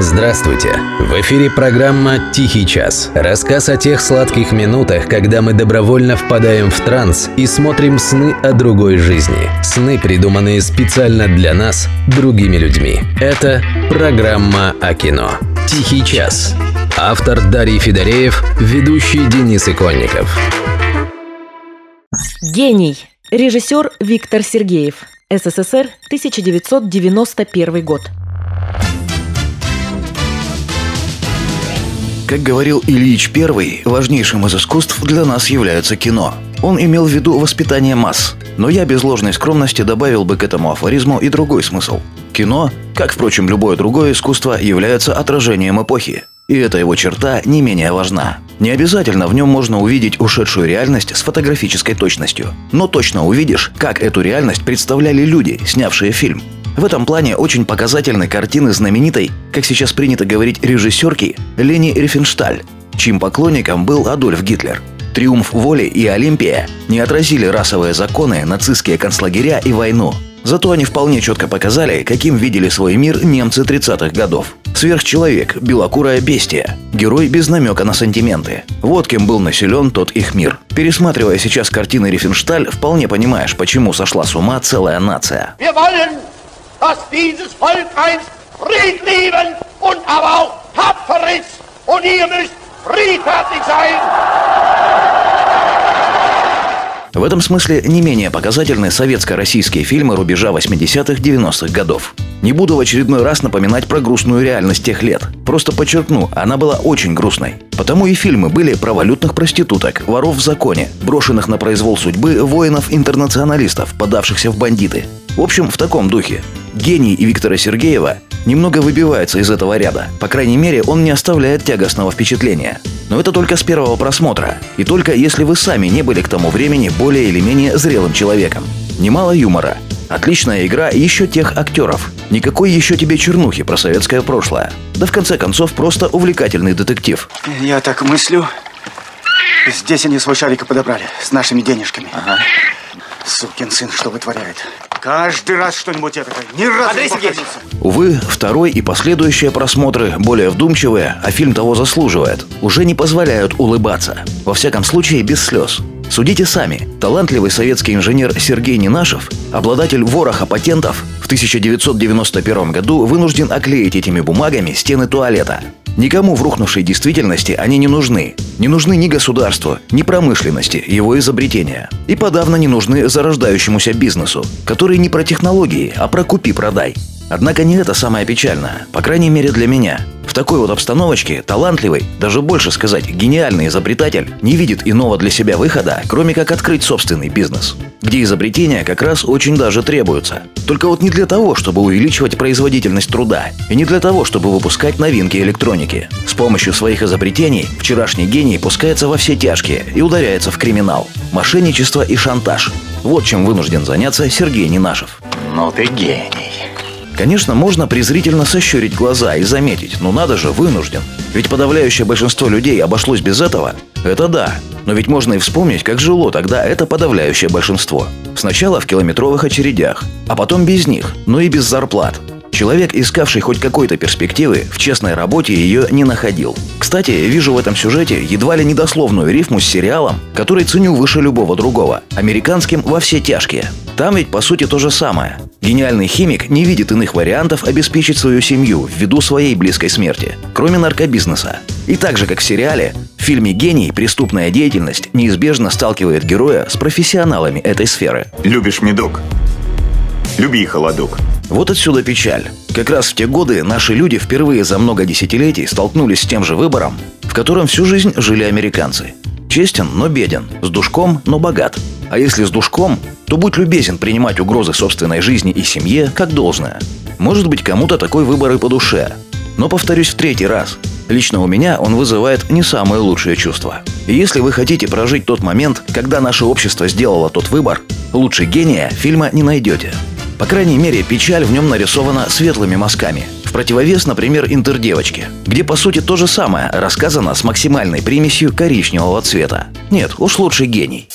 Здравствуйте! В эфире программа «Тихий час». Рассказ о тех сладких минутах, когда мы добровольно впадаем в транс и смотрим сны о другой жизни. Сны, придуманные специально для нас, другими людьми. Это программа о кино. «Тихий час». Автор Дарий Федореев, ведущий Денис Иконников. Гений. Режиссер Виктор Сергеев. СССР, 1991 год. Как говорил Ильич I, важнейшим из искусств для нас является кино. Он имел в виду воспитание масс. Но я без ложной скромности добавил бы к этому афоризму и другой смысл. Кино, как, впрочем, любое другое искусство, является отражением эпохи. И эта его черта не менее важна. Не обязательно в нем можно увидеть ушедшую реальность с фотографической точностью. Но точно увидишь, как эту реальность представляли люди, снявшие фильм. В этом плане очень показательны картины знаменитой, как сейчас принято говорить, режиссерки Лени Рифеншталь, чьим поклонником был Адольф Гитлер. «Триумф воли» и «Олимпия» не отразили расовые законы, нацистские концлагеря и войну. Зато они вполне четко показали, каким видели свой мир немцы 30-х годов. Сверхчеловек, белокурая бестия, герой без намека на сантименты. Вот кем был населен тот их мир. Пересматривая сейчас картины Рифеншталь, вполне понимаешь, почему сошла с ума целая нация. Und ihr müsst friedfertig sein. В этом смысле не менее показательны советско-российские фильмы рубежа 80-х-90-х годов. Не буду в очередной раз напоминать про грустную реальность тех лет. Просто подчеркну, она была очень грустной. Потому и фильмы были про валютных проституток, воров в законе, брошенных на произвол судьбы воинов-интернационалистов, подавшихся в бандиты. В общем, в таком духе. Гений и Виктора Сергеева немного выбивается из этого ряда. По крайней мере, он не оставляет тягостного впечатления. Но это только с первого просмотра. И только если вы сами не были к тому времени более или менее зрелым человеком. Немало юмора. Отличная игра еще тех актеров. Никакой еще тебе чернухи про советское прошлое. Да в конце концов просто увлекательный детектив. Я так мыслю. Здесь они свой шарик подобрали с нашими денежками. Ага. Сукин сын, что вытворяет. Каждый раз что-нибудь это. Ни разу Андрей Сергеевич! Увы, второй и последующие просмотры, более вдумчивые, а фильм того заслуживает, уже не позволяют улыбаться. Во всяком случае, без слез. Судите сами. Талантливый советский инженер Сергей Нинашев, обладатель вороха патентов, в 1991 году вынужден оклеить этими бумагами стены туалета. Никому в рухнувшей действительности они не нужны. Не нужны ни государству, ни промышленности, его изобретения. И подавно не нужны зарождающемуся бизнесу, который не про технологии, а про купи-продай. Однако не это самое печальное, по крайней мере для меня. В такой вот обстановочке талантливый, даже больше сказать, гениальный изобретатель не видит иного для себя выхода, кроме как открыть собственный бизнес, где изобретения как раз очень даже требуются. Только вот не для того, чтобы увеличивать производительность труда, и не для того, чтобы выпускать новинки электроники. С помощью своих изобретений вчерашний гений пускается во все тяжкие и ударяется в криминал, мошенничество и шантаж. Вот чем вынужден заняться Сергей Нинашев. Ну ты гений. Конечно, можно презрительно сощурить глаза и заметить, ну надо же, вынужден. Ведь подавляющее большинство людей обошлось без этого. Это да. Но ведь можно и вспомнить, как жило тогда это подавляющее большинство. Сначала в километровых очередях, а потом без них, но и без зарплат. Человек, искавший хоть какой-то перспективы, в честной работе ее не находил. Кстати, вижу в этом сюжете едва ли недословную рифму с сериалом, который ценю выше любого другого, американским «Во все тяжкие». Там ведь по сути то же самое. Гениальный химик не видит иных вариантов обеспечить свою семью ввиду своей близкой смерти, кроме наркобизнеса. И так же, как в сериале, в фильме «Гений» преступная деятельность неизбежно сталкивает героя с профессионалами этой сферы. Любишь медок? Люби холодок. Вот отсюда печаль. Как раз в те годы наши люди впервые за много десятилетий столкнулись с тем же выбором, в котором всю жизнь жили американцы. Честен, но беден, с душком, но богат. А если с душком, то будь любезен принимать угрозы собственной жизни и семье как должное. Может быть, кому-то такой выбор и по душе. Но повторюсь в третий раз. Лично у меня он вызывает не самые лучшие чувства. И если вы хотите прожить тот момент, когда наше общество сделало тот выбор, лучше гения фильма не найдете. По крайней мере, печаль в нем нарисована светлыми мазками. В противовес, например, «Интердевочке», где по сути то же самое рассказано с максимальной примесью коричневого цвета. Нет, уж лучше гений.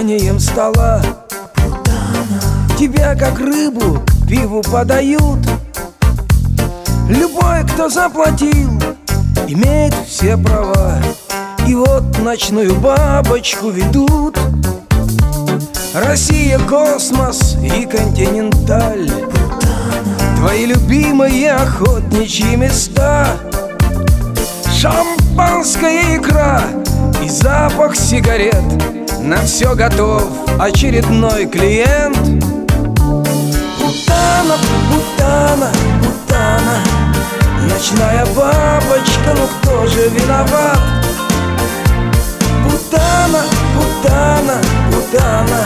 Украшением стола Тебя как рыбу пиву подают. Любой, кто заплатил, имеет все права. И вот ночную бабочку ведут. Россия, космос и континенталь. Твои любимые охотничьи места. Шампанская икра и запах сигарет На все готов очередной клиент Путана, путана, путана Ночная бабочка, ну кто же виноват? Путана, путана, путана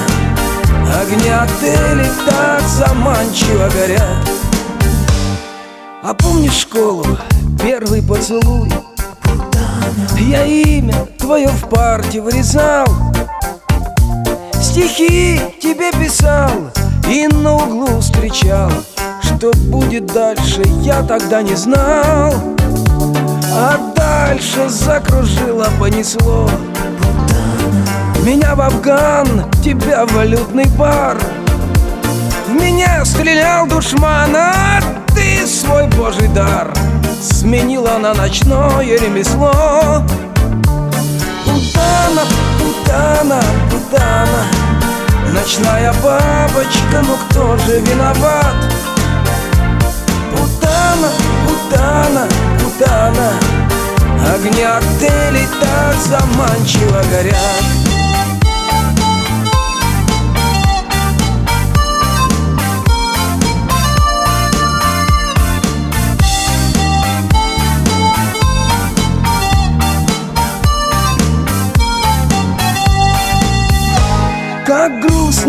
Огни отелей так заманчиво горят А помнишь школу, первый поцелуй? Я имя твое в парте вырезал Стихи тебе писал и на углу встречал. Что будет дальше, я тогда не знал. А дальше закружило, понесло. Меня в Афган, тебя в валютный бар. В меня стрелял душман, а ты свой божий дар. Сменила на ночное ремесло. Путана, путана, путана бабочка, ну кто же виноват? Путана, путана, путана Огни отелей так заманчиво горят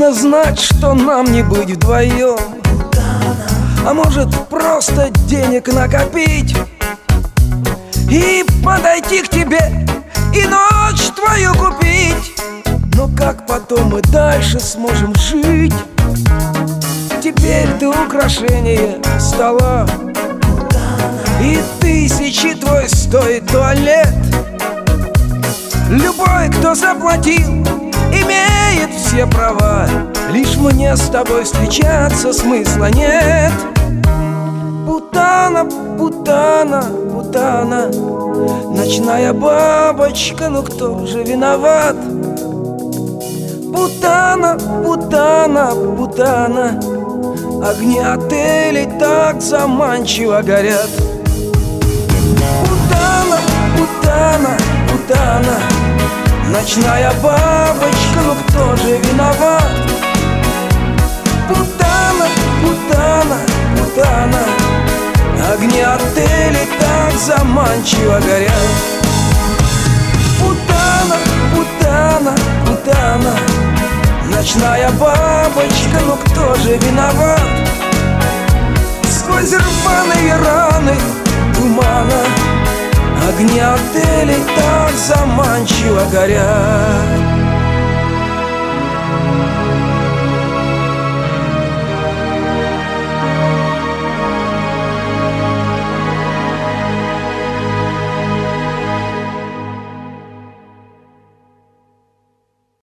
грустно знать, что нам не быть вдвоем А может просто денег накопить? И подойти к тебе и ночь твою купить. Но как потом мы дальше сможем жить? Теперь ты украшение стола. И тысячи твой стоит туалет. Любой, кто заплатил, имеет все права. Лишь мне с тобой встречаться смысла нет. Путана, путана, путана. Ночная бабочка, ну кто же виноват? Путана, путана, путана. Огни отелей так заманчиво горят. Путана, путана, путана. Ночная бабочка, ну кто же виноват? Путана, путана, путана. Огни отелей так заманчиво горят. Путана, путана, путана. Ночная бабочка, ну кто же виноват? Сквозь рваные раны тумана. Огни отелей так заманчиво горят